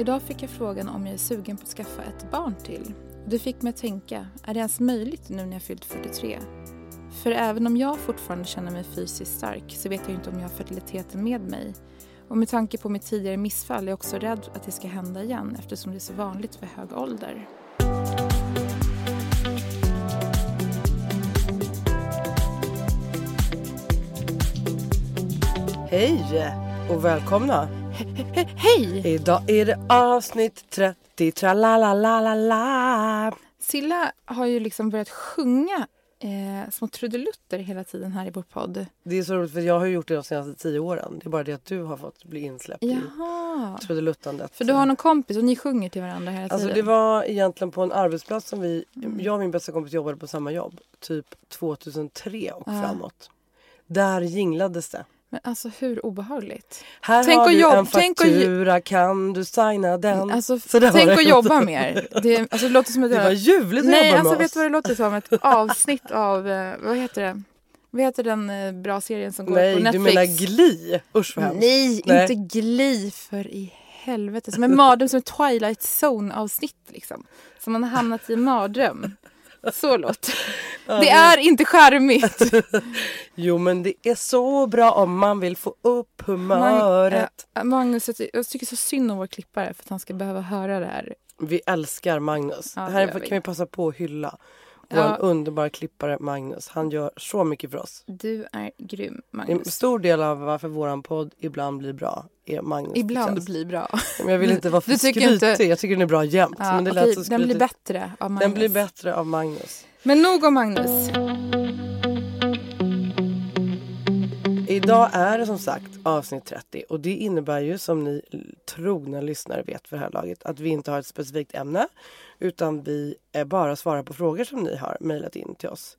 Idag fick jag frågan om jag är sugen på att skaffa ett barn till. Det fick mig att tänka, är det ens möjligt nu när jag fyllt 43? För även om jag fortfarande känner mig fysiskt stark så vet jag inte om jag har fertiliteten med mig. Och med tanke på mitt tidigare missfall är jag också rädd att det ska hända igen eftersom det är så vanligt vid hög ålder. Hej och välkomna! Hej! Idag är det avsnitt 30, tralalalala. Silla har ju liksom börjat sjunga eh, små trudelutter hela tiden här i vår podd. Det är så roligt för jag har gjort det de senaste tio åren. Det är bara det att du har fått bli insläppt Jaha. i trudeluttandet. För du har någon kompis och ni sjunger till varandra hela Alltså tiden? det var egentligen på en arbetsplats som vi, Mm. jag och min bästa kompis jobbade på samma jobb. Typ 2003 och Ja. framåt. Där jinglades det. Men alltså hur obehagligt? Här Tänk har du jobb- en tänk faktura, kan du signa den? Alltså, tänk att jobba mer. Det, alltså, det låter som att Det var ljuvligt att Nej, jobba alltså med vet du vad det låter som? Ett avsnitt av, eh, vad heter det? Vad heter den eh, bra serien som går på Nej, Netflix? du menar Glee? Usch vad hemskt. Nej, Nej. inte Glee för i helvete. Som en mardröm, som en Twilight Zone-avsnitt liksom. Som man har hamnat i en mardröm. Så låter det. är inte charmigt. Jo men det är så bra om man vill få upp humöret. Mag- äh, Magnus, jag ty- jag tycker så synd om vår klippare för att han ska behöva höra det här. Vi älskar Magnus. Ja, det här gör kan vi. vi passa på att hylla Ja. vår underbara klippare Magnus. Han gör så mycket för oss. Du är grym, En Magnus. stor del av varför våran podd ibland blir bra är Magnus Ibland blir bra. Men jag vill inte vara för skrytig. inte- Jag tycker den är bra jämt. Ja, men det okej, lät så den blir bättre av Magnus. Den blir bättre av Magnus. Men nog om Magnus. Idag är det som sagt avsnitt 30 och det innebär ju som ni trogna lyssnare vet för det här laget att vi inte har ett specifikt ämne utan vi bara svarar på frågor som ni har mejlat in till oss.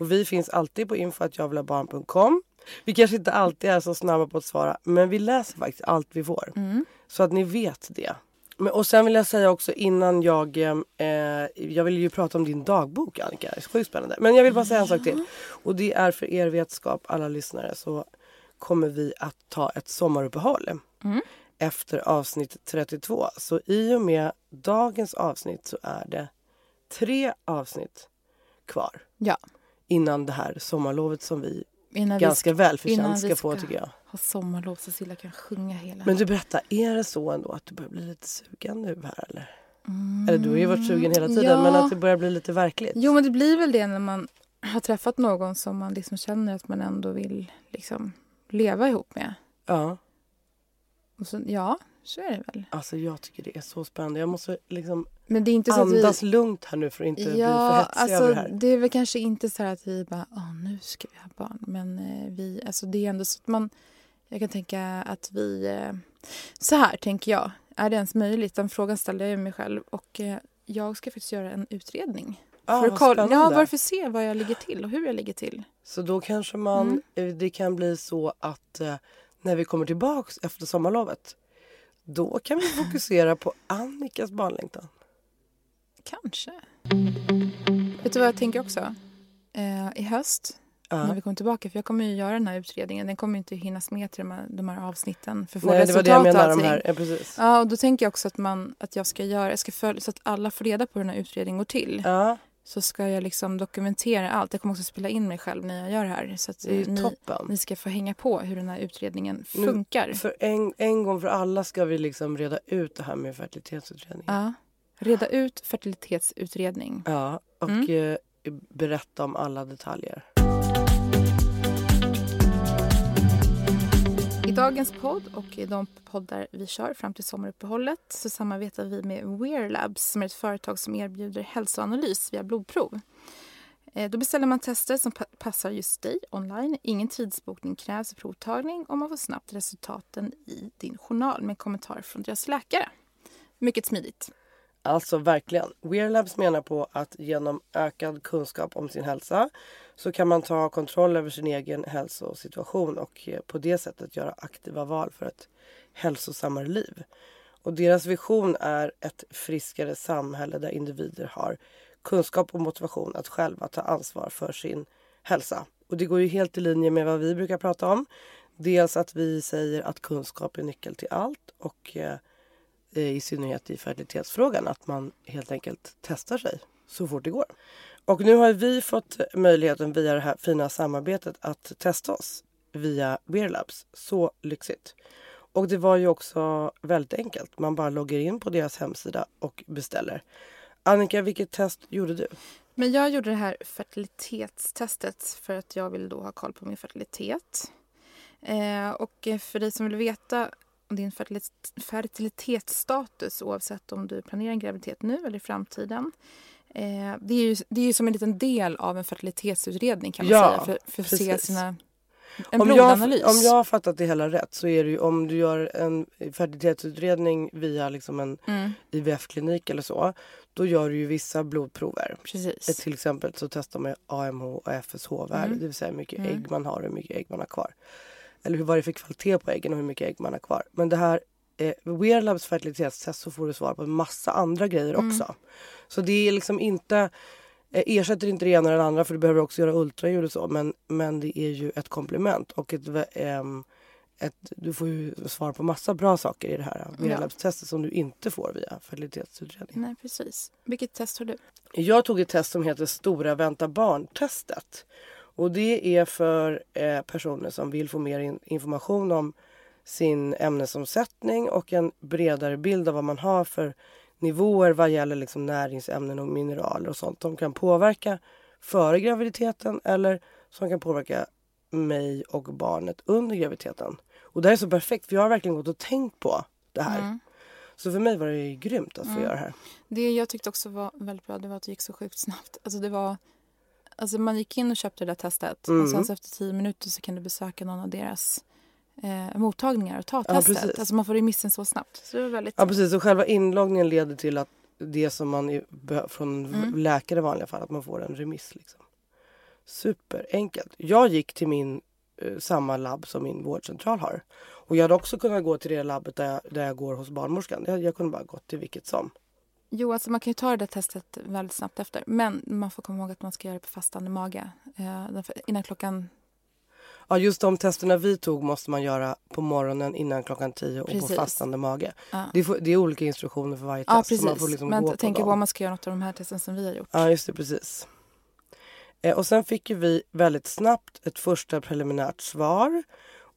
Och vi finns alltid på info.javlabarn.com. Vi kanske inte alltid är så snabba på att svara men vi läser faktiskt allt vi får. Så att ni vet det. Men, och sen vill jag säga också innan jag... Eh, jag vill ju prata om din dagbok Annika. Det är sjukt spännande. Men jag vill bara säga en sak till. Och det är för er vetskap alla lyssnare så kommer vi att ta ett sommaruppehåll. Efter avsnitt 32. Så i och med dagens avsnitt så är det tre avsnitt kvar. Ja. Innan det här sommarlovet som vi Innan ganska vi ska, välförtjänt vi ska få tycker jag. ha sommarlov så Silla kan sjunga hela. Men du berätta, är det så ändå att du börjar bli lite sugen nu här eller? Eller du har ju varit sugen hela tiden ja. men att det börjar bli lite verkligt. Jo men det blir väl det när man har träffat någon som man liksom känner att man ändå vill liksom leva ihop med. Ja, Och så, ja, så är det väl. alltså jag tycker det är så spännande. Jag måste liksom Men det är inte så att vi... andas lugnt här nu för att inte bli för Ja, hetsig alltså över det här. det är väl kanske inte så här att vi bara, åh nu ska vi ha barn. Men eh, vi, alltså det är ändå så att man, jag kan tänka att vi, eh, så här tänker jag, är det ens möjligt? Den frågan ställde jag mig själv och eh, jag ska faktiskt göra en utredning. Ah, för att kolla, ja, spännande. bara för att se vad jag ligger till och hur jag ligger till. Så då kanske man, Mm. eh, det kan bli så att eh, när vi kommer tillbaks efter sommarlovet då kan vi fokusera på Annikas barnlängtan. Kanske. Vet du vad jag tänker också? Eh, I höst, när Ja. vi kommer tillbaka, för jag kommer ju göra den här utredningen, den kommer inte hinnas med till de här, de här avsnitten för att få Nej, det var det jag menade. De här. Ja, precis. Ja, och då tänker jag också att, man, att jag ska göra, jag ska följa, så att alla får reda på hur den här utredningen går till. Ja, Så ska jag liksom dokumentera allt. Jag kommer också spela in mig själv när jag gör det här. Så att det är eh, ni, toppen. ni ska få hänga på hur den här utredningen Nu- funkar. För en, en gång för alla ska vi liksom reda ut det här med fertilitetsutredning. Ja. Reda ut fertilitetsutredning. Ja, och Mm. eh, berätta om alla detaljer. Dagens podd och i de poddar vi kör fram till sommaruppehållet så samarbetar vi med Wear Labs som är ett företag som erbjuder hälsoanalys via blodprov. Eh, Då beställer man tester som pa- passar just dig online. Ingen tidsbokning krävs för provtagning och man får snabbt resultaten i din journal med kommentarer från deras läkare. Mycket smidigt. Alltså verkligen. Wear Labs menar på att genom ökad kunskap om sin hälsa så kan man ta kontroll över sin egen hälsosituation och eh, på det sättet göra aktiva val för ett hälsosammare liv. Och deras vision är ett friskare samhälle där individer har kunskap och motivation att själva ta ansvar för sin hälsa. Och det går ju helt i linje med vad vi brukar prata om. Dels att vi säger att kunskap är nyckel till allt och eh, i synnerhet i fertilitetsfrågan att man helt enkelt testar sig så fort det går. Och nu har vi fått möjligheten via det här fina samarbetet att testa oss via Beer Labs. Så lyxigt! Och det var ju också väldigt enkelt. Man bara loggar in på deras hemsida och beställer. Annika, vilket test gjorde du? Men jag gjorde det här fertilitetstestet för att jag vill då ha koll på min fertilitet. Eh, och för dig som vill veta om din fertilit- fertilitetsstatus oavsett om du planerar en graviditet nu eller i framtiden. Eh, det, är ju, det är ju som en liten del av en fertilitetsutredning kan man Ja, säga. För, för att se sina, en Om jag, blodanalys. om jag har fattat det hela rätt så är det ju om du gör en fertilitetsutredning via liksom en mm, IVF-klinik eller så. Då gör du ju vissa blodprover. Precis. Till exempel så testar man AMH och FSH-värde, Mm. det vill säga hur mycket Mm. ägg man har och hur mycket ägg man har kvar. Eller hur, vad det är för kvalitet på äggen och hur mycket ägg man har kvar. Men det här eh, Wear Labs fertilitetstest så får du svar på en massa andra grejer Mm. också. Så det är liksom inte eh, ersätter inte det ena eller det andra för du behöver också göra ultraljud och så men, men det är ju ett komplement och ett, vä- ehm, ett, du får ju svar på massa bra saker i det här Wear Ja. Som du inte får via fertilitetsutredning. Nej, precis. Vilket test har du? Jag tog ett test som heter Stora vänta barn-testet. Och det är för eh, personer som vill få mer in, information om sin ämnesomsättning och en bredare bild av vad man har för nivåer vad gäller liksom näringsämnen och mineraler och sånt som kan påverka före graviditeten eller som kan påverka mig och barnet under graviditeten. Och det här är så perfekt för jag har verkligen gått och tänkt på det här. Mm. Så för mig var det grymt att få Mm. göra det här. Det jag tyckte också var väldigt bra det var att det gick så sjukt snabbt. Alltså det var, alltså man gick in och köpte det där testet Mm. och sen så efter tio minuter så kan du besöka någon av deras eh, mottagningar och ta Ja, testet. precis. alltså man får remissen så snabbt. Så det var väldigt... Ja precis och själva inloggningen leder till att det som man från Mm. läkare i vanliga fall att man får en remiss. Liksom. Superenkelt. Jag gick till min eh, samma labb som min vårdcentral har. Och jag hade också kunnat gå till det labbet där jag, där jag går hos barnmorskan. Jag, jag kunde bara gått till vilket som. Jo, alltså man kan ju ta det där testet väldigt snabbt efter. Men man får komma ihåg att man ska göra det på fastande mage. Eh, innan klockan... Ja just de testerna vi tog måste man göra på morgonen innan klockan 10 och på Precis. fastande mage. Ja, Det är, det är olika instruktioner för varje test. ja så precis. man får liksom men gå tänker på om man ska göra något av de här testen som vi har gjort. Ja, just det, precis. Eh, och sen fick ju vi väldigt snabbt ett första preliminärt svar.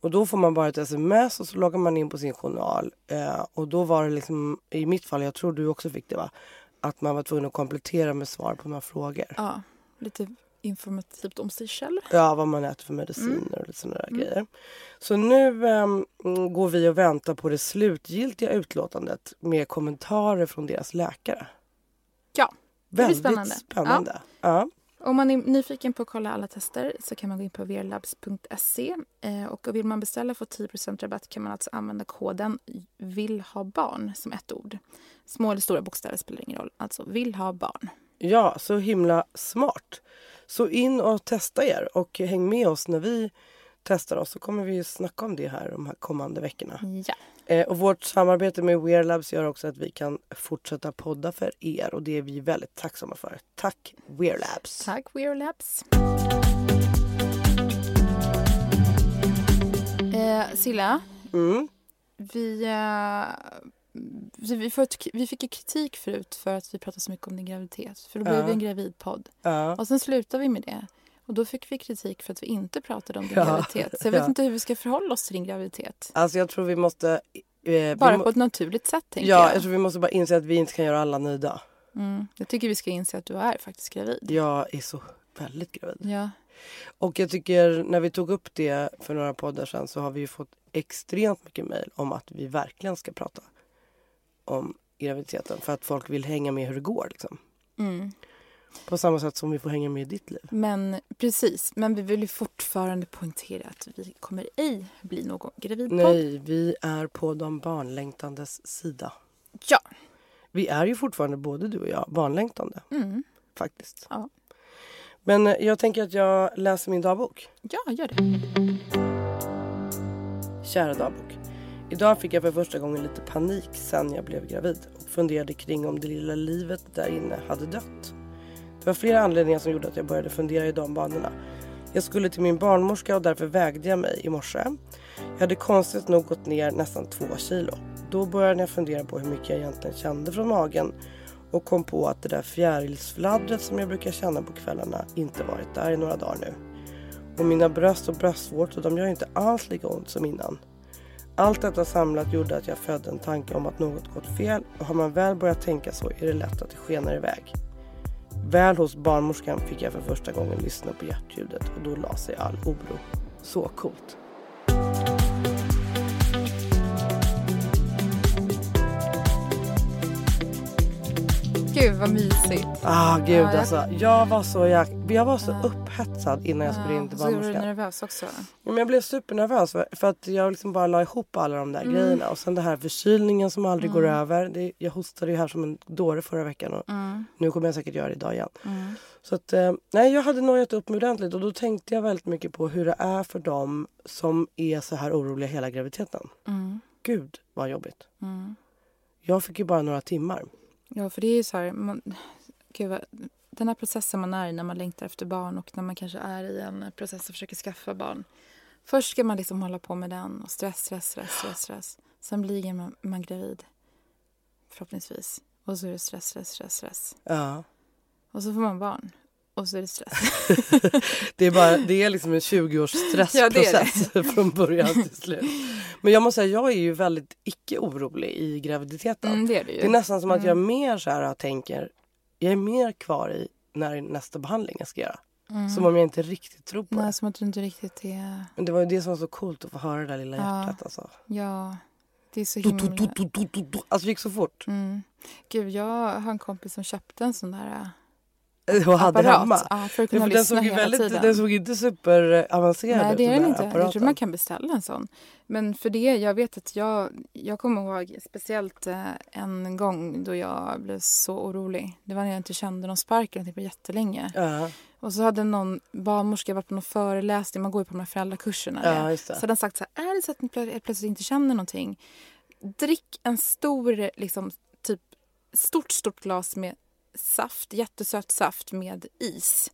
Och då får man bara ett sms och så loggar man in på sin journal. Eh, och då var det liksom, i mitt fall, jag tror du också fick det va? Att man var tvungen att komplettera med svar på några frågor. Ja, lite informativt om sig själv. Ja, vad man äter för mediciner Mm. och lite sådana där Mm. grejer. Så nu ehm, mm, går vi och väntar på det slutgiltiga utlåtandet med kommentarer från deras läkare. Ja, blir Väldigt spännande. spännande. Ja. Om man är nyfiken på att kolla alla tester så kan man gå in på verlabs.se eh, och vill man beställa och få 10% rabatt kan man alltså använda koden vill ha barn som ett ord. Små eller stora bokstäver spelar ingen roll. Alltså vill ha barn. Ja, så himla smart. Så in och testa er och häng med oss när vi testar oss så kommer vi ju snacka om det här de här kommande veckorna. Ja. Eh, och vårt samarbete med Wear Labs gör också att vi kan fortsätta podda för er och det är vi väldigt tacksamma för. Tack Wear Labs! Tack Wearlabs. Eh, Silla, Mm. vi, eh, vi, vi, får vi fick ju kritik förut för att vi pratade så mycket om din graviditet. För då blev Ja. vi en gravidpodd. Ja. Och sen slutade vi med det. Och då fick vi kritik för att vi inte pratade om din Ja, graviditet. Så jag vet inte hur vi ska förhålla oss till din graviditet. Alltså jag tror vi måste... Eh, vi Bara må- på ett naturligt sätt tänker Ja, jag. jag tror vi måste bara inse att vi inte kan göra alla nöjda. Mm. Jag tycker vi ska inse att du är faktiskt gravid. Jag är så väldigt gravid. Ja. Och jag tycker när vi tog upp det för några poddar sedan så har vi ju fått extremt mycket mejl om att vi verkligen ska prata om graviditeten för att folk vill hänga med hur det går. Liksom. Mm. På samma sätt som vi får hänga med i ditt liv. Men precis, men vi vill ju fortfarande poängtera att vi kommer ej bli någon gravidpodd. Nej, vi är på de barnlängtandes sida. Ja. Vi är ju fortfarande både du och jag barnlängtande. Mm. Faktiskt. Ja. Men eh, jag tänker att jag läser min dagbok. Ja, gör det. Kära dagbok. Idag fick jag för första gången lite panik sen jag blev gravid och funderade kring om det lilla livet där inne hade dött. Det var flera anledningar som gjorde att jag började fundera i de banorna. Jag skulle till min barnmorska och därför vägde jag mig i morse. Jag hade konstigt nog gått ner nästan två kilo. Då började jag fundera på hur mycket jag egentligen kände från magen och kom på att det där fjärilsfladdret som jag brukar känna på kvällarna inte varit där i några dagar nu. Och mina bröst och bröstvårtor de gör inte alls lika ont som innan. Allt detta samlat gjorde att jag födde en tanke om att något gått fel och har man väl börjat tänka så är det lätt att det skenar iväg. Väl hos barnmorskan fick jag för första gången lyssna på hjärtljudet och då la sig all oro. Så coolt. Gud vad mysigt. Ah gud Ja, jag- alltså. Jag var så, jag, jag var så upphetsad innan jag skulle in till så var du barnmorskan. nervös också. Ja, men jag blev supernervös för, för att jag liksom bara la ihop alla de där Mm. grejerna. Och sen det här förkylningen som aldrig går Mm. över. Det, jag hostade ju här som en dåre förra veckan och Mm. nu kommer jag säkert göra det idag igen. Mm. Så att, eh, nej, jag hade nojat upp mig ordentligt och då tänkte jag väldigt mycket på hur det är för dem som är så här oroliga hela graviditeten. Mm. Gud vad jobbigt. Mm. Jag fick ju bara några timmar. Ja, för det är ju så här... Man, gud, vad, den här processen man är i när man längtar efter barn och när man kanske är i en process och försöker skaffa barn. Först ska man liksom hålla på med den och stress, stress, stress, stress, stress. Sen blir man, man gravid. Förhoppningsvis. Och så är det stress, stress, stress, stress. Ja. Och så får man barn. Och så är det stress. Det är, bara, det är liksom en 20-års Ja, det är stressprocess från början till slut. Men jag måste säga, jag är ju väldigt icke orolig i graviditeten. Mm, det är det. Det är nästan som att jag Mm. mer så här tänker, jag är mer kvar i när nästa behandling jag ska göra. Mm. Som om jag inte riktigt tror på Nej, det. som att du inte riktigt är... Men det var ju det som var så coolt att få höra det där lilla Ja. hjärtat alltså. Ja, det är så Du, himla... du, du, du, du, du. Alltså det gick så fort. Mm. Gud, jag har en kompis som köpte en sån där Och hade apparat. hemma. Ja, för att Ja, kunna för den, såg ju väldigt, tiden. den såg inte superavancerad Nej, ut. det är den inte. Jag tror apparaten. man kan beställa en sån. Men för det, jag vet att jag, jag kommer ihåg speciellt eh, en gång då jag blev så orolig. Det var när jag inte kände någon spark eller på jättelänge. Ja, Och så hade någon barnmorska varit på någon föreläsning, man går ju på de här föräldrakurserna. ja, just Så hade han sagt så här, är det så att ni plö- helt plötsligt inte känner någonting, drick en stor, liksom, typ stort, stort glas med saft, jättesöt saft med is.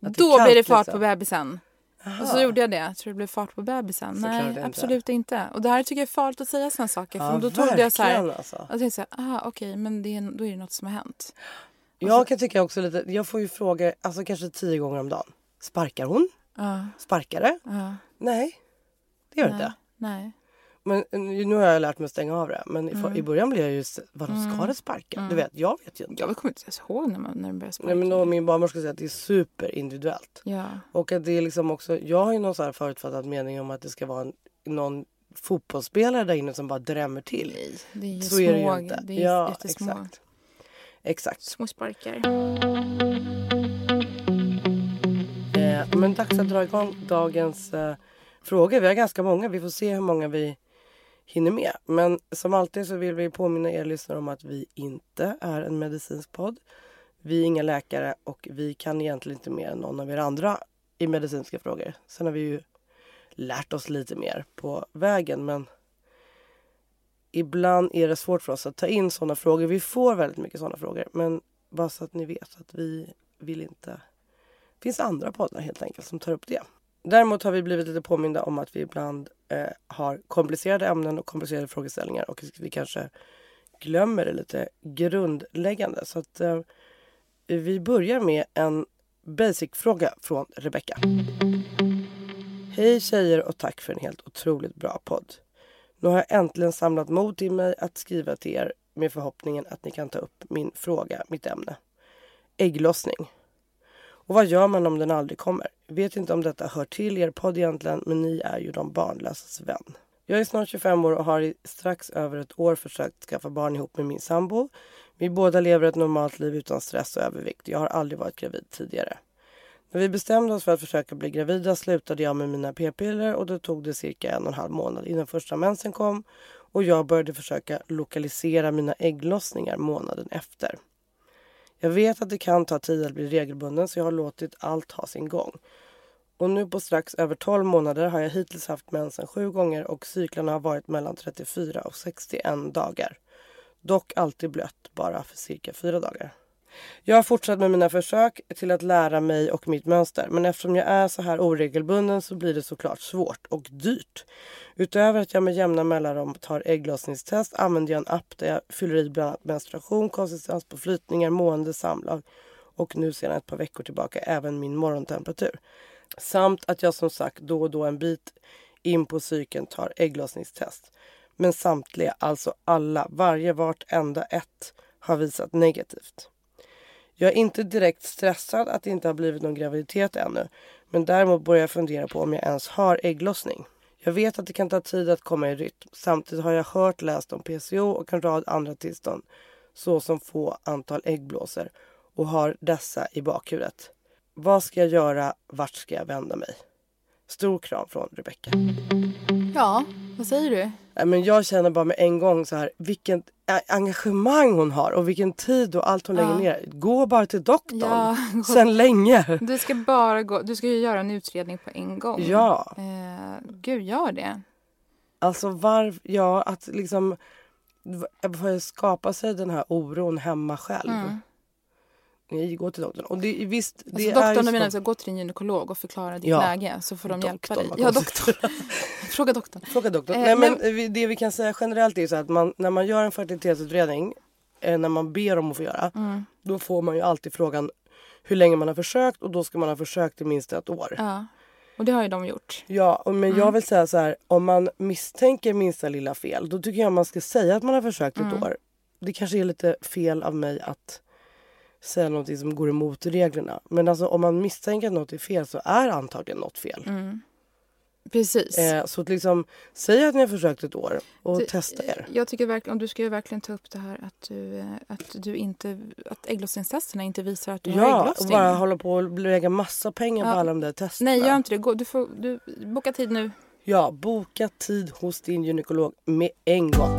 Då blir det kallt, fart liksom. på bebisen. Och så Aha. gjorde jag det. Jag tror det blev fart på bebisen. Så Nej, inte. absolut inte. Och det här tycker jag är farligt att säga sådana saker. Ja, för då trodde jag så här, alltså. jag tänkte så här, aha, okej, men det är, då är det något som har hänt. Jag kan tycka också lite, jag får ju frågor alltså kanske tio gånger om dagen. Sparkar hon? Ja, Sparkar det? ja, Nej, det gör det nej, inte. nej. Men eh, nu har jag lärt mig att stänga av det. Men i, Mm. i början blev jag ju, vadå ska det sparka? Du vet, jag vet ju inte. Jag kommer inte ens ihåg när, man, när den började sparka. Nej, men då, min barnmorska säger att det är superindividuellt. Ja, Och att det är liksom också, jag har ju någon så här förutfattad mening om att det ska vara en, någon fotbollsspelare där inne som bara drämmer till. Det är ju Så små, är det ju inte. Det är ja, jättesmå. exakt. Exakt. Små sparkar. Eh, men dags att dra igång dagens eh, frågor. Vi har ganska många. Vi får se hur många vi hinner med. Men som alltid så vill vi påminna er lyssnare om att vi inte är en medicinsk podd. Vi är inga läkare och vi kan egentligen inte mer än någon av er andra i medicinska frågor. Sen har vi ju lärt oss lite mer på vägen men ibland är det svårt för oss att ta in sådana frågor. Vi får väldigt mycket sådana frågor men bara så att ni vet att vi vill inte det finns andra poddar helt enkelt som tar upp det. Däremot har vi blivit lite påminda om att vi ibland eh, har komplicerade ämnen och komplicerade frågeställningar och vi kanske glömmer det lite grundläggande. Så att eh, vi börjar med en basic-fråga från Rebecka. Hej tjejer och tack för en helt otroligt bra podd. Nu har jag äntligen samlat mod till mig att skriva till er med förhoppningen att ni kan ta upp min fråga, mitt ämne. Ägglossning. Och vad gör man om den aldrig kommer? Vet inte om detta hör till er podd egentligen, men ni är ju de barnlösas vän. Jag är snart 25 år och har i strax över ett år försökt skaffa barn ihop med min sambo. Vi båda lever ett normalt liv utan stress och övervikt. Jag har aldrig varit gravid tidigare. När vi bestämde oss för att försöka bli gravida slutade jag med mina p-piller och då tog det cirka en och en halv månad innan första mensen kom och jag började försöka lokalisera mina ägglossningar månaden efter. Jag vet att det kan ta tid att bli regelbunden så jag har låtit allt ha sin gång. Och nu på strax över 12 månader har jag hittills haft mensen sju gånger och cyklarna har varit mellan 34 och 61 dagar. Dock alltid blött bara för cirka fyra dagar. Jag har fortsatt med mina försök till att lära mig och mitt mönster men eftersom jag är så här oregelbunden så blir det såklart svårt och dyrt. Utöver att jag med jämna mellanrum tar ägglossningstest använder jag en app där jag fyller i bland annat menstruation, konsistens på flytningar, mående, samlag och nu sedan ett par veckor tillbaka även min morgontemperatur. Samt att jag som sagt då och då en bit in på cykeln tar ägglossningstest. Men samtliga, alltså alla, varje vartenda ett har visat negativt. Jag är inte direkt stressad att det inte har blivit någon graviditet ännu. Men däremot börjar jag fundera på om jag ens har ägglossning. Jag vet att det kan ta tid att komma i rytm. Samtidigt har jag hört läst om PCO och en rad andra tillstånd såsom få antal äggblåsor och har dessa i bakhuvudet. Vad ska jag göra? Vart ska jag vända mig? Stor kram från Rebecka. Ja, vad säger du? Men jag känner bara med en gång så här vilken engagemang hon har och vilken tid och allt hon Ja. lägger ner. Gå bara till doktorn. Ja, Sen länge. Du ska bara gå, du ska ju göra en utredning på en gång. Ja. Eh, gud, gör det. Alltså varv, ja att liksom skapa sig den här oron hemma själv. Mm. Nej, gå till doktorn. Och det, visst, det Alltså, är doktorn du menar att gå till din gynekolog och förklara ditt Ja. läge så får de hjälpa dig. Ja, konstigt. doktor. Fråga doktorn. Fråga doktorn. Eh, Nej, men men- det vi kan säga generellt är så att man, när man gör en fertilitetsutredning, eh, när man ber om att få göra, Mm. då får man ju alltid frågan hur länge man har försökt och då ska man ha försökt i minst ett år. Ja. Och det har ju de gjort. Ja, men Mm. jag vill säga så här, om man misstänker minsta lilla fel, då tycker jag man ska säga att man har försökt ett Mm. år. Det kanske är lite fel av mig att säga någonting som går emot reglerna. Men alltså om man misstänker att något är fel så är antagligen något fel. Mm. Precis. Eh, så att liksom, säg att ni har försökt ett år och Du- testa er. Jag tycker verkligen, du ska ju verkligen ta upp det här att du, eh, att du inte, att ägglossningstesterna inte visar att du har Ja, och ägglossning. bara hålla på och lägga massa pengar Ja. på alla de där testerna. Nej, gör inte det. Gå, du får du, boka tid nu. Ja, boka tid hos din gynekolog med en gång.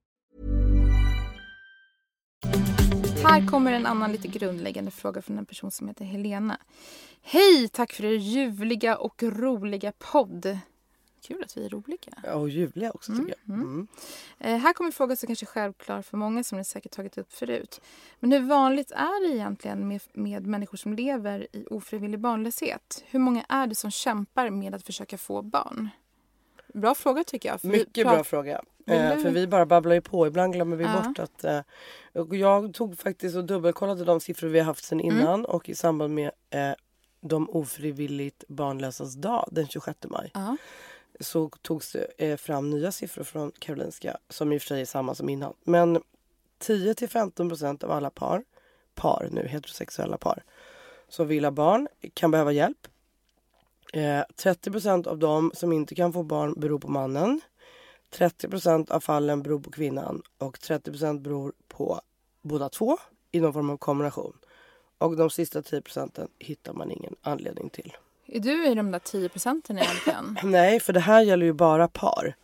Här kommer en annan lite grundläggande fråga från en person som heter Helena. Hej! Tack för er ljuvliga och roliga podd. Kul att vi är roliga. Ja, Och ljuvliga också tycker jag. Mm. Eh, här kommer en fråga som kanske är självklar för många som ni säkert tagit upp förut. Men hur vanligt är det egentligen med, med människor som lever i ofrivillig barnlöshet? Hur många är det som kämpar med att försöka få barn? Bra fråga tycker jag. Mycket bra fråga. Eh, för vi bara babblar ju på. Ibland glömmer vi Ja. bort att... Eh, och jag tog faktiskt och dubbelkollade de siffror vi har haft sedan Mm. innan och i samband med eh, de ofrivilligt barnlösas dag den 26 maj Ja. så togs det eh, fram nya siffror från Karolinska som i och för sig är samma som innan. Men 10 till 15 procent av alla par, par nu, heterosexuella par som vill ha barn kan behöva hjälp. Eh, 30 procent av dem som inte kan få barn beror på mannen. 30 procent av fallen beror på kvinnan och 30 procent beror på båda två i någon form av kombination. Och de sista 10 procenten hittar man ingen anledning till. Är du i de där 10 procenten egentligen? Nej, för det här gäller ju bara par.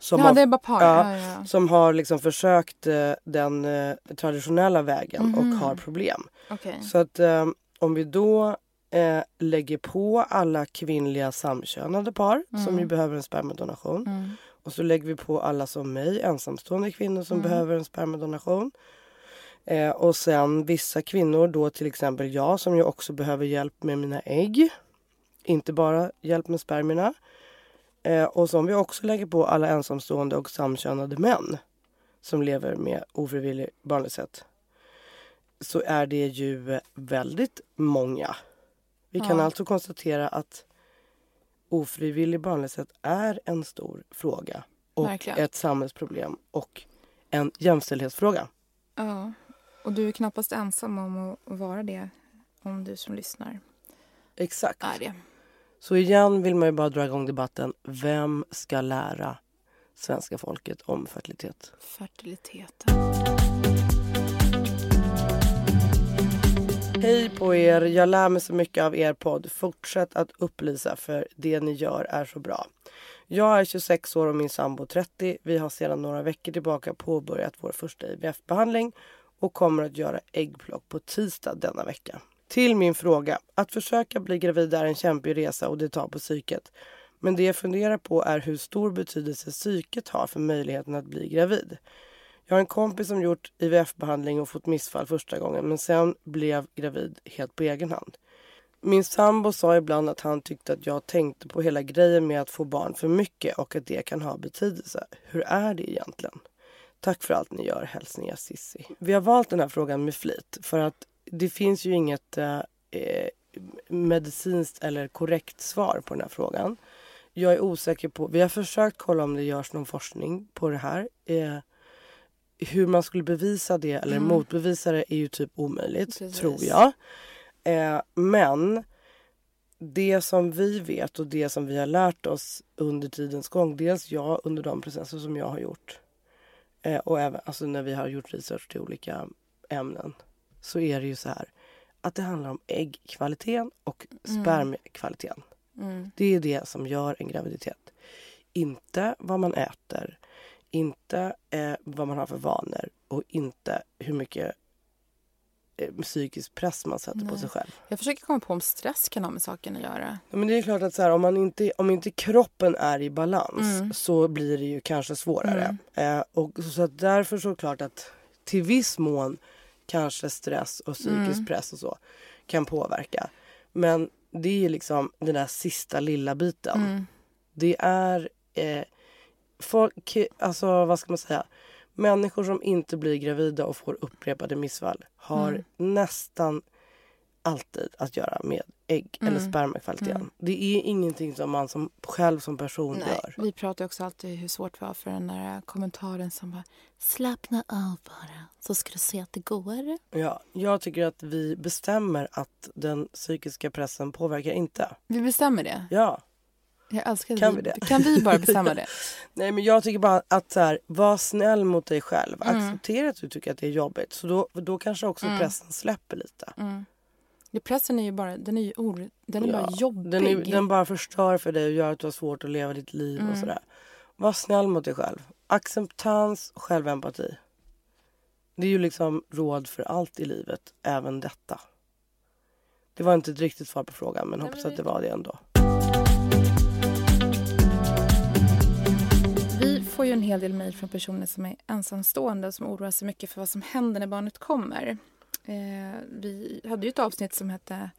Som ja, har, det är bara par. ja, Ja. Som har liksom försökt eh, den eh, traditionella vägen Mhm. och har problem. Okej. Så att eh, om vi då eh, lägger på alla kvinnliga samkönade par som ju behöver en spermadonation. Mm. Och så lägger vi på alla som mig, ensamstående kvinnor som behöver en spermadonation. Eh, och sen vissa kvinnor, då till exempel jag som ju också behöver hjälp med mina ägg. Inte bara hjälp med spermierna. Eh, och som vi också lägger på alla ensamstående och samkönade män som lever med ofrivillig barnlöshet. Så är det ju väldigt många. Vi kan Ja. alltså konstatera att ofrivillig barnlöshet är en stor fråga och Verkligen. ett samhällsproblem och en jämställdhetsfråga. Ja. Och du är knappast ensam om att vara det. Om du som lyssnar Exakt. är det. Så igen vill man ju bara dra igång debatten. Vem ska lära svenska folket om fertilitet? Fertiliteten. Hej på er! Jag lär mig så mycket av er podd. Fortsätt att upplysa för det ni gör är så bra. Jag är 26 år och min sambo 30. Vi har sedan några veckor tillbaka påbörjat vår första IVF-behandling och kommer att göra äggplock på tisdag denna vecka. Till min fråga. Att försöka bli gravid är en kämpig resa och det tar på psyket. Men det jag funderar på är hur stor betydelse psyket har för möjligheten att bli gravid. Jag har en kompis som gjort IVF-behandling och fått missfall första gången men sen blev gravid helt på egen hand. Min sambo sa ibland att han tyckte att jag tänkte på hela grejen med att få barn för mycket och att det kan ha betydelse. Hur är det egentligen? Tack för allt ni gör. Hälsningar Sissi. Vi har valt den här frågan med flit för att det finns ju inget eh, medicinskt eller korrekt svar på den här frågan. Jag är osäker på, vi har försökt kolla om det görs någon forskning på det här. Eh, hur man skulle bevisa det eller motbevisa det är ju typ omöjligt, Precis. tror jag. Eh, men det som vi vet och det som vi har lärt oss under tidens gång, dels jag under de processer som jag har gjort eh, och även alltså när vi har gjort research till olika ämnen, så är det ju så här att det handlar om äggkvaliteten och spermiekvaliteten. Mm. Det är det som gör en graviditet. Inte vad man äter, inte eh, vad man har för vanor och inte hur mycket eh, psykisk press man sätter på Nej. sig själv. Jag försöker komma på om stress kan ha med saken att göra. Ja, men det är klart att så här, om, man inte, om inte kroppen är i balans Mm. så blir det ju kanske svårare. Eh, och så att därför så klart att till viss mån kanske stress och psykisk Mm. press och så kan påverka. Men det är ju liksom den där sista lilla biten. Mm. Det är eh, folk, alltså vad ska man säga, människor som inte blir gravida och får upprepade missfall har Mm. nästan alltid att göra med ägg eller Mm. spermakvaliteten. Det är ingenting som man som, själv som person Nej, gör. vi pratar också alltid hur svårt vi har för den där kommentaren som bara Slappna av bara, så ska du se att det går. Ja, jag tycker att vi bestämmer att den psykiska pressen påverkar inte. Vi bestämmer det. Ja. Jag älskar Kan vi det? Kan vi bara bestämma det? Nej men jag tycker bara att så här, var snäll mot dig själv. Mm. Acceptera att du tycker att det är jobbigt. Så då, då kanske också pressen släpper lite. Mm. Det pressen är ju bara, den är ju or, den är bara Ja, jobbig. Den, är, den bara förstör för dig och gör att du har svårt att leva ditt liv Mm. och sådär. Var snäll mot dig själv. Acceptans och självempati. Det är ju liksom råd för allt i livet, även detta. Det var inte ett riktigt svar på frågan men hoppas att det var det ändå. Får ju en hel del mejl från personer som är ensamstående och som oroar sig mycket för vad som händer när barnet kommer. Eh, vi hade ju ett avsnitt som hette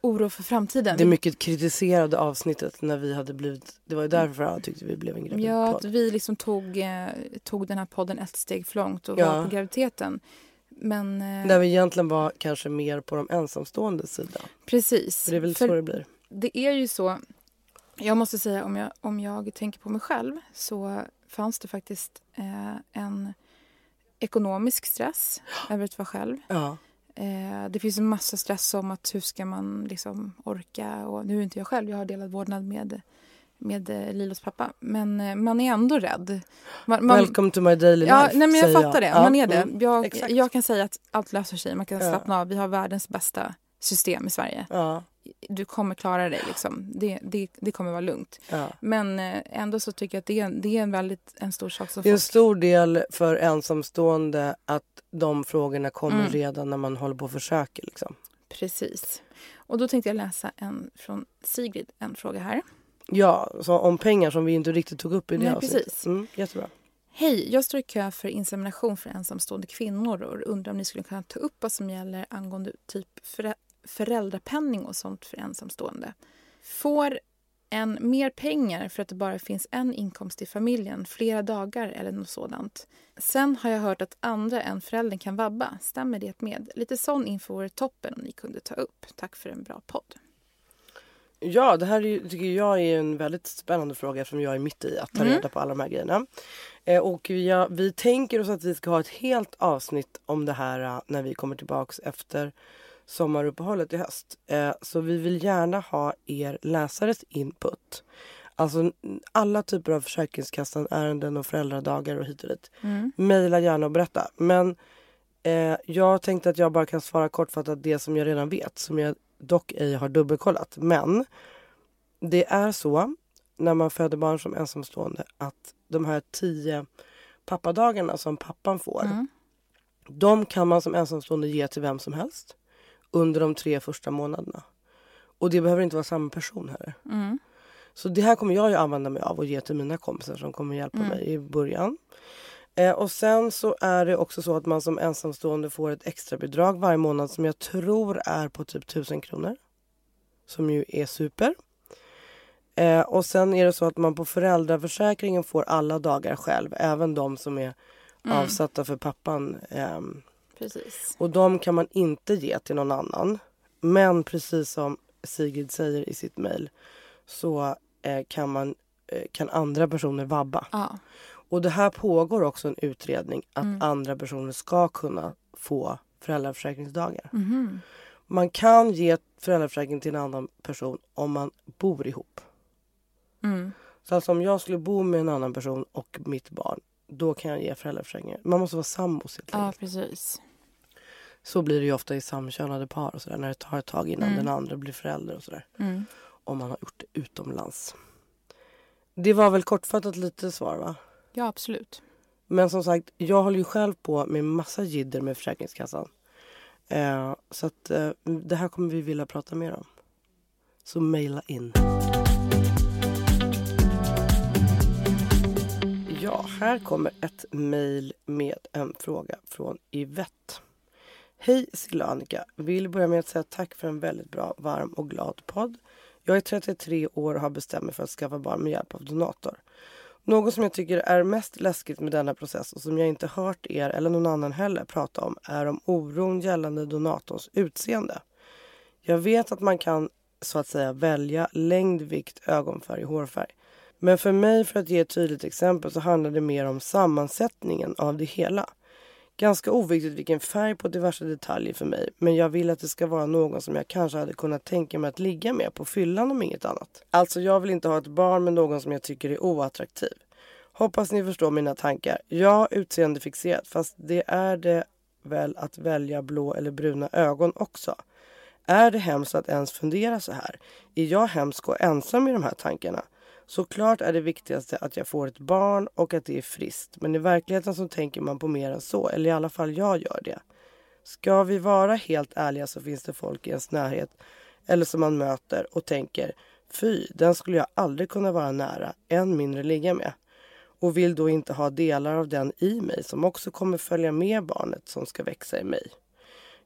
Oro för framtiden. Det mycket kritiserade avsnittet när vi hade blivit, det var ju därför jag tyckte vi blev en Ja, gravidpodd. att vi liksom tog, eh, tog den här podden ett steg för långt och Ja. var på graviditeten. Men eh, Där vi egentligen var kanske mer på de ensamstående sida. precis. För det är väl För så det blir. det är ju så. Jag måste säga om jag, om jag tänker på mig själv så fanns det faktiskt eh, en ekonomisk stress över att vara själv. Ja. Eh, det finns en massa stress om att hur ska man liksom orka. Och nu är inte jag själv, jag har delad vårdnad med, med eh, Lilos pappa. Men man är ändå rädd. Man, man, Welcome to my daily Ja, life. nej, men jag fattar det. Ja, Man är det. mm, Jag, exakt. jag kan säga att allt löser sig. Man kan slappna av. Vi har världens bästa system i Sverige. Ja, Du kommer klara dig. Liksom. Det, det, det kommer vara lugnt. ja. Men eh, ändå så tycker jag att det är, det är en väldigt en stor sak som Det är en folk... stor del för ensamstående att de frågorna kommer Mm. redan när man håller på och försöker. Liksom. Precis. Och då tänkte jag läsa en från Sigrid, en fråga här. Ja, så om pengar som vi inte riktigt tog upp i det Nej, avsnittet. precis. Mm, jättebra. Hej, jag står i kö för insemination för ensamstående kvinnor och undrar om ni skulle kunna ta upp vad som gäller angående typ förä- föräldrapenning och sånt för ensamstående. Får en mer pengar för att det bara finns en inkomst i familjen flera dagar eller något sådant. Sen har jag hört att andra än föräldern kan vabba. Stämmer det med? Lite sån info vore toppen om ni kunde ta upp. Tack för en bra podd. Ja, det här är tycker jag är en väldigt spännande fråga eftersom jag är mitt i att ta Mm. reda på alla de här grejerna. Eh, och vi, ja, vi tänker oss att vi ska ha ett helt avsnitt om det här eh, när vi kommer tillbaks efter sommaruppehållet i höst. Eh, så vi vill gärna ha er läsares input. Alltså alla typer av Försäkringskassan, ärenden och föräldradagar och hit och dit. Mejla gärna och berätta. Men eh, jag tänkte att jag bara kan svara kortfattat det som jag redan vet. Som jag dock ej har dubbelkollat. Men det är så när man föder barn som ensamstående att de här tio pappadagarna som pappan får. Mm. De kan man som ensamstående ge till vem som helst under de tre första månaderna. Och det behöver inte vara samma person heller. Mm. Så det här kommer jag ju använda mig av och ge till mina kompisar som kommer hjälpa Mm. mig i början. Eh, och sen så är det också så att man som ensamstående får ett extra bidrag varje månad som jag tror är på typ 1000 kronor. Som ju är super. Eh, och sen är det så att man på föräldraförsäkringen får alla dagar själv, även de som är Mm. avsatta för pappan. ehm, Precis. och de kan man inte ge till någon annan. Men precis som Sigrid säger i sitt mejl så eh, kan, man, eh, kan andra personer vabba. Ja. Och det här pågår också en utredning att Mm. andra personer ska kunna få föräldraförsäkringsdagar. Mhm. Man kan ge föräldraförsäkring till en annan person om man bor ihop. Mm. Så alltså om jag skulle bo med en annan person och mitt barn, då kan jag ge föräldraförsäkring. Man måste vara sambos helt Ja, precis. Så blir det ju ofta i samkönade par och sådär när det tar ett tag innan Mm. den andra blir förälder och sådär. Mm. Om man har gjort det utomlands. Det var väl kortfattat lite svar va? Ja, absolut. Men som sagt, jag håller ju själv på med massa jidder med Försäkringskassan. Eh, så att eh, det här kommer vi vilja prata mer om. Så mejla in. Ja, här kommer ett mejl med en fråga från Yvette. Hej Silla och Annika. Vill börja med att säga tack för en väldigt bra, varm och glad podd. Jag är 33 år och har bestämt mig för att skaffa barn med hjälp av donator. Något som jag tycker är mest läskigt med denna process och som jag inte hört er eller någon annan heller prata om är om oron gällande donatorns utseende. Jag vet att man kan så att säga välja längd, vikt, ögonfärg hårfärg. Men för mig, för att ge ett tydligt exempel, så handlar det mer om sammansättningen av det hela. Ganska oviktigt vilken färg på diverse detaljer för mig, men jag vill att det ska vara någon som jag kanske hade kunnat tänka mig att ligga med på fyllan om inget annat. Alltså, jag vill inte ha ett barn med någon som jag tycker är oattraktiv. Hoppas ni förstår mina tankar. Ja, utseendefixerat, fast det är det väl att välja blå eller bruna ögon också. Är det hemskt att ens fundera så här? Är jag hemsk och ensam i de här tankarna? Såklart är det viktigaste att jag får ett barn och att det är friskt. Men i verkligheten så tänker man på mer än så. Eller i alla fall jag gör det. Ska vi vara helt ärliga så finns det folk i ens närhet eller som man möter och tänker fy, den skulle jag aldrig kunna vara nära, än mindre ligga med. Och vill då inte ha delar av den i mig som också kommer följa med barnet som ska växa i mig.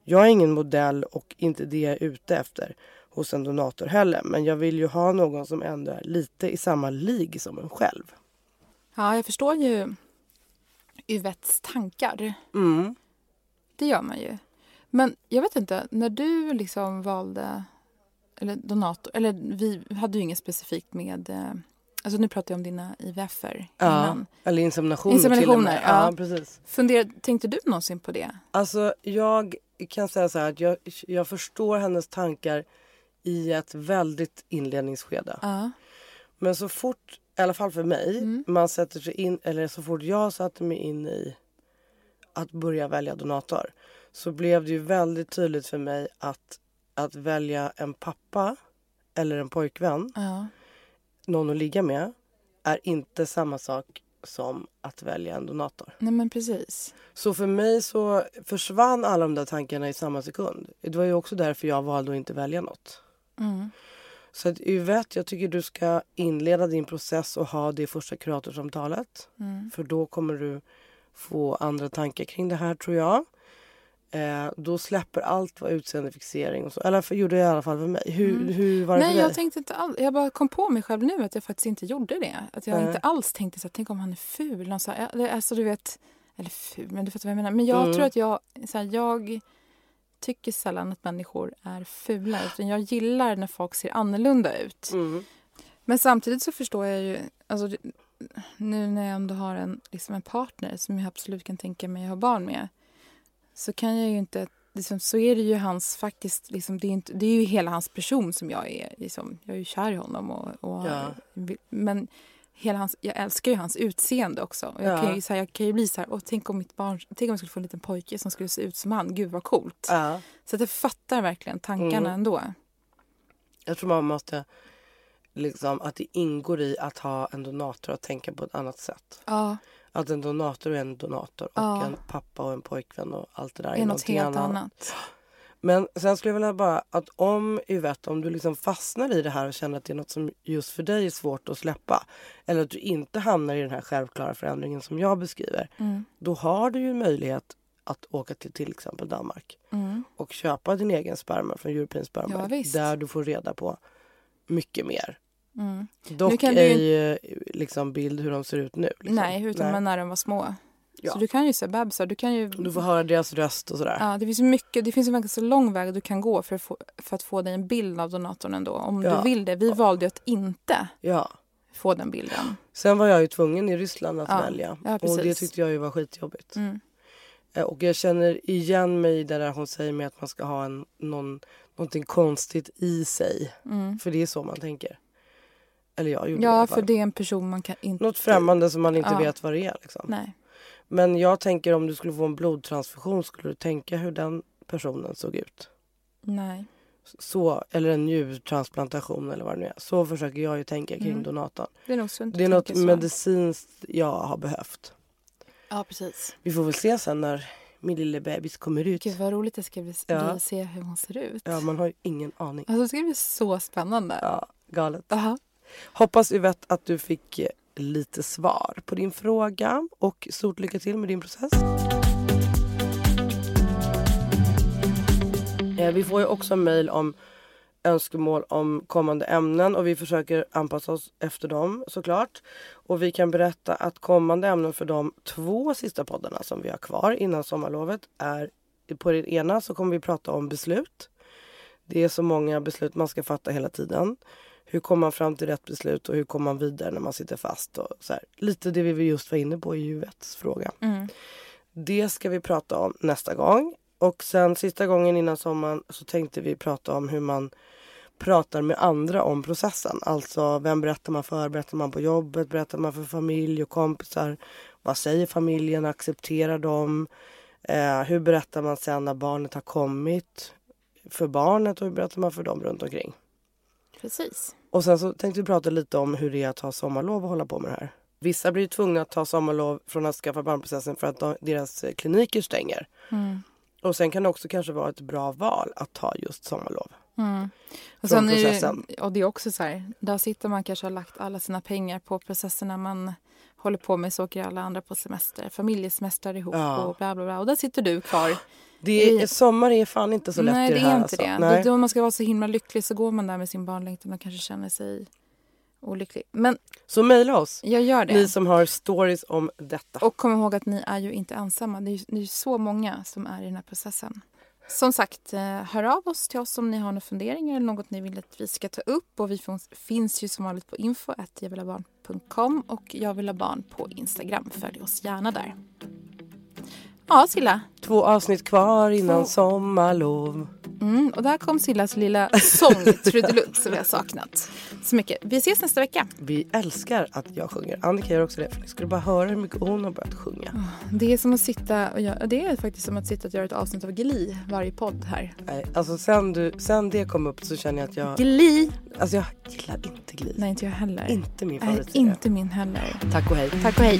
Jag är ingen modell och inte det jag är ute efter hos en donator heller. Men jag vill ju ha någon som ändå är lite i samma lig som en själv. Ja, jag förstår ju Yvettes tankar. Mm. Det gör man ju. Men jag vet inte, när du liksom valde eller donator, eller vi hade ju inget specifikt med eh, Alltså nu pratar jag om dina IVF-er Ja, eller inseminationer, Inseminationer, ja. ja. precis. Funder, tänkte du någonsin på det? Alltså jag kan säga så här att jag, jag förstår hennes tankar i ett väldigt inledningsskede. Ja. Men så fort, i alla fall för mig, Mm. man sätter sig in, eller så fort jag satte mig in i att börja välja donator så blev det ju väldigt tydligt för mig att att välja en pappa eller en pojkvän, Ja. någon att ligga med, är inte samma sak som att välja en donator. Nej men precis. Så för mig så försvann alla de där tankarna i samma sekund. Det var ju också därför jag valde att inte välja något. Mm. Så att Yvette, jag tycker du ska inleda din process och ha det första kuratorsamtalet. Mm. För då kommer du få andra tankar kring det här tror jag. Eh, då släpper allt vad utseendefixering och så. Eller för, gjorde det i alla fall för mig. Hur, Mm. hur var det Nej för dig? jag tänkte inte alls. Jag bara kom på mig själv nu att jag faktiskt inte gjorde det. Att jag Nej. inte alls tänkte så här, tänk om han är ful. Någon så här, alltså du vet, eller ful, men du fattar vad jag menar. Men jag Mm. tror att jag, så här, jag tycker sällan att människor är fula. Utan jag gillar när folk ser annorlunda ut. Mm. Men samtidigt så förstår jag ju, alltså, nu när jag ändå har en, liksom en partner som jag absolut kan tänka mig att ha barn med. Så kan jag ju inte, liksom, så är det ju hans faktiskt, liksom, det, är inte, det är ju hela hans person som jag är. Liksom, jag är ju kär i honom och, och Ja. men hela hans, jag älskar ju hans utseende också. Och jag, Ja. kan ju, så här, jag kan ju bli så här, åh, tänk om mitt barn, tänk om jag skulle få en liten pojke som skulle se ut som han, gud vad coolt. Ja. Så att jag fattar verkligen tankarna Mm. ändå. Jag tror man måste liksom att det ingår i att ha en donator att tänka på ett annat sätt. Ja, Att en donator är en donator och en pappa och en pojkvän och allt det där det är något helt annat. Men sen skulle jag vilja bara att om Yvette, om du liksom fastnar i det här och känner att det är något som just för dig är svårt att släppa. Eller att du inte hamnar i den här självklara förändringen som jag beskriver. Mm. Då har du ju möjlighet att åka till till exempel Danmark Mm. och köpa din egen sperma från European Sperma Ja. Där du får reda på mycket mer. Mm. Dock kan du är ju- ju liksom bild hur de ser ut nu. Liksom. Nej, utan men när de var små. Ja. Så du kan ju se bebisar. Du kan ju... Du får höra deras röst och sådär. Ja, det finns mycket. Det finns en ganska lång väg du kan gå för att få, för att få dig en bild av donatorn ändå. Om Ja. du vill det. Vi valde ju att inte Ja. få den bilden. Sen var jag ju tvungen i Ryssland att Ja. välja. Ja, och det tyckte jag ju var skitjobbigt. Mm. Eh, Och jag känner igen mig i det där hon säger med att man ska ha en, någon, någonting konstigt i sig. Mm. För det är så man tänker. Eller jag gjorde det Ja, alla för det är en person man kan inte... Något främmande som man inte Ja. vet vad det är. Liksom. Nej. Men jag tänker om du skulle få en blodtransfusion skulle du tänka hur den personen såg ut. Nej. Så, eller en njurtransplantation eller vad det nu är. Så försöker jag ju tänka kring Mm. donatorn. Det är nog sunt Det är något så. medicinskt jag har behövt. Ja, precis. Vi får väl se sen när min lilla bebis kommer ut. Gud, vad roligt det ska bli Ja. se hur hon ser ut. Ja, man har ju ingen aning. Alltså, det ska bli så spännande. Ja, galet. Aha. Hoppas Yvette att du fick eh, lite svar på din fråga och stort lycka till med din process. Eh, vi får ju också mejl om önskemål om kommande ämnen och vi försöker anpassa oss efter dem såklart. Och vi kan berätta att kommande ämnen för de två sista poddarna som vi har kvar innan sommarlovet är på den ena så kommer vi prata om beslut. Det är så många beslut man ska fatta hela tiden. Hur kommer man fram till rätt beslut och hur kommer man vidare när man sitter fast? Och så här. Lite det vi just var inne på i Juvets fråga. Mm. Det ska vi prata om nästa gång. Och sen sista gången innan sommaren så tänkte vi prata om hur man pratar med andra om processen. Alltså vem berättar man för? Berättar man på jobbet? Berättar man för familj och kompisar? Vad säger familjen? Accepterar de? Eh, hur berättar man sen när barnet har kommit för barnet och hur berättar man för dem runt omkring? Precis. Och sen så tänkte vi prata lite om hur det är att ha sommarlov och hålla på med det här. Vissa blir ju tvungna att ta sommarlov från att skaffa barnprocessen för att de, deras kliniker stänger. Mm. Och sen kan det också kanske vara ett bra val att ta just sommarlov. Mm. Och, sen är det, och det är också så här, där sitter man kanske har lagt alla sina pengar på processerna man håller på med, så åker alla andra på semester, familjesemester ihop Ja. och bla bla bla. Och där sitter du kvar. Det är, sommar är fan inte så lätt Nej, i det det här. är inte alltså. det. Nej. det. Då man ska vara så himla lycklig så går man där med sin barnlängtan och kanske känner sig olycklig. Men Så mejla oss, jag gör det. ni som har stories om detta. Och kom ihåg att ni är ju inte ensamma. Det är ju det är så många som är i den här processen. Som sagt, eh, hör av oss till oss om ni har några funderingar eller något ni vill att vi ska ta upp. Och vi finns, finns ju som vanligt på info javillabarn.com och jag vill ha barn på Instagram. Följ oss gärna där. Ja, Silla. Två avsnitt kvar innan Två. sommarlov. Mm, och där kom Sillas lilla sång, trudelutt, som vi har saknat. så mycket. Vi ses nästa vecka. Vi älskar att jag sjunger. Annika gör också det. För ni skulle bara höra hur mycket hon har börjat sjunga. Det är som att sitta och göra, det är faktiskt som att sitta och göra ett avsnitt av Gli varje podd här. Nej, alltså sen, du, sen det kom upp så känner jag att jag... Gli! Alltså jag gillar inte Gli. Nej, inte jag heller. Inte min favoritserie. inte min heller. Tack och hej. Tack och hej.